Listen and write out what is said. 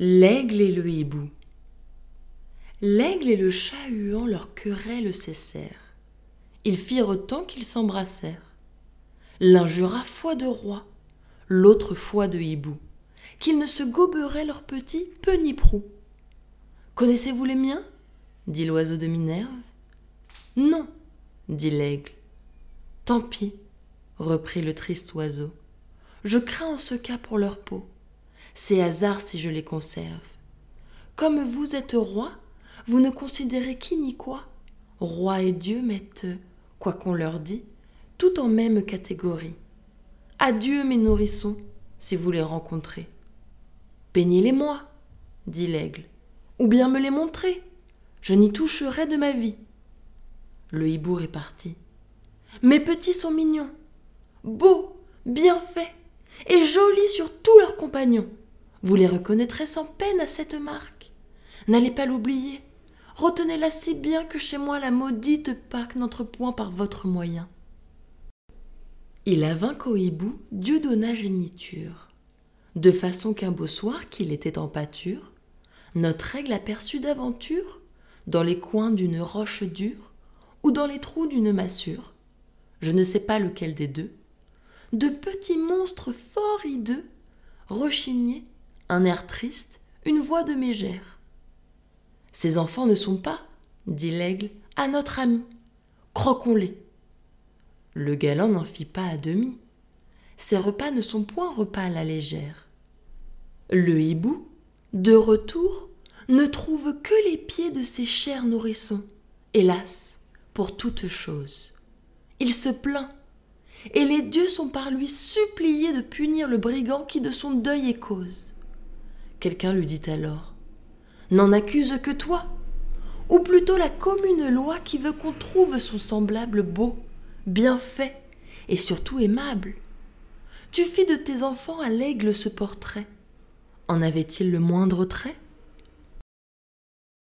L'aigle et le hibou. L'aigle et le chat huant leur querelle cessèrent. Ils firent tant qu'ils s'embrassèrent. L'un jura foi de roi, l'autre foi de hibou, qu'ils ne se goberaient leurs petits peu ni prou. Connaissez-vous les miens? dit l'oiseau de Minerve. Non, dit l'aigle. Tant pis, reprit le triste oiseau. Je crains en ce cas pour leur peau c'est hasard si je les conserve. Comme vous êtes roi, vous ne considérez qui ni quoi. Roi et Dieu mettent, quoi qu'on leur dit, tout en même catégorie. Adieu mes nourrissons, si vous les rencontrez. Peignez-les-moi, dit l'aigle, ou bien me les montrez. Je n'y toucherai de ma vie. Le hibou est parti. Mes petits sont mignons, beaux, bien faits, et jolis sur tous leurs compagnons. Vous les reconnaîtrez sans peine à cette marque. N'allez pas l'oublier. Retenez-la si bien que chez moi la maudite Pâque n'entre point par votre moyen. Il vint qu'au hibou Dieu donna géniture, de façon qu'un beau soir qu'il était en pâture, notre aigle aperçut d'aventure, dans les coins d'une roche dure, ou dans les trous d'une massure, je ne sais pas lequel des deux, de petits monstres fort hideux, rechignés un air triste, une voix de mégère. Ces enfants ne sont pas, dit l'aigle, à notre ami. Croquons-les. Le galant n'en fit pas à demi. Ces repas ne sont point repas à la légère. Le hibou, de retour, ne trouve que les pieds de ses chers nourrissons, hélas, pour toute chose. Il se plaint, et les dieux sont par lui suppliés de punir le brigand qui de son deuil est cause. Quelqu'un lui dit alors N'en accuse que toi Ou plutôt la commune loi qui veut qu'on trouve son semblable beau, bien fait et surtout aimable. Tu fis de tes enfants à l'aigle ce portrait. En avait-il le moindre trait?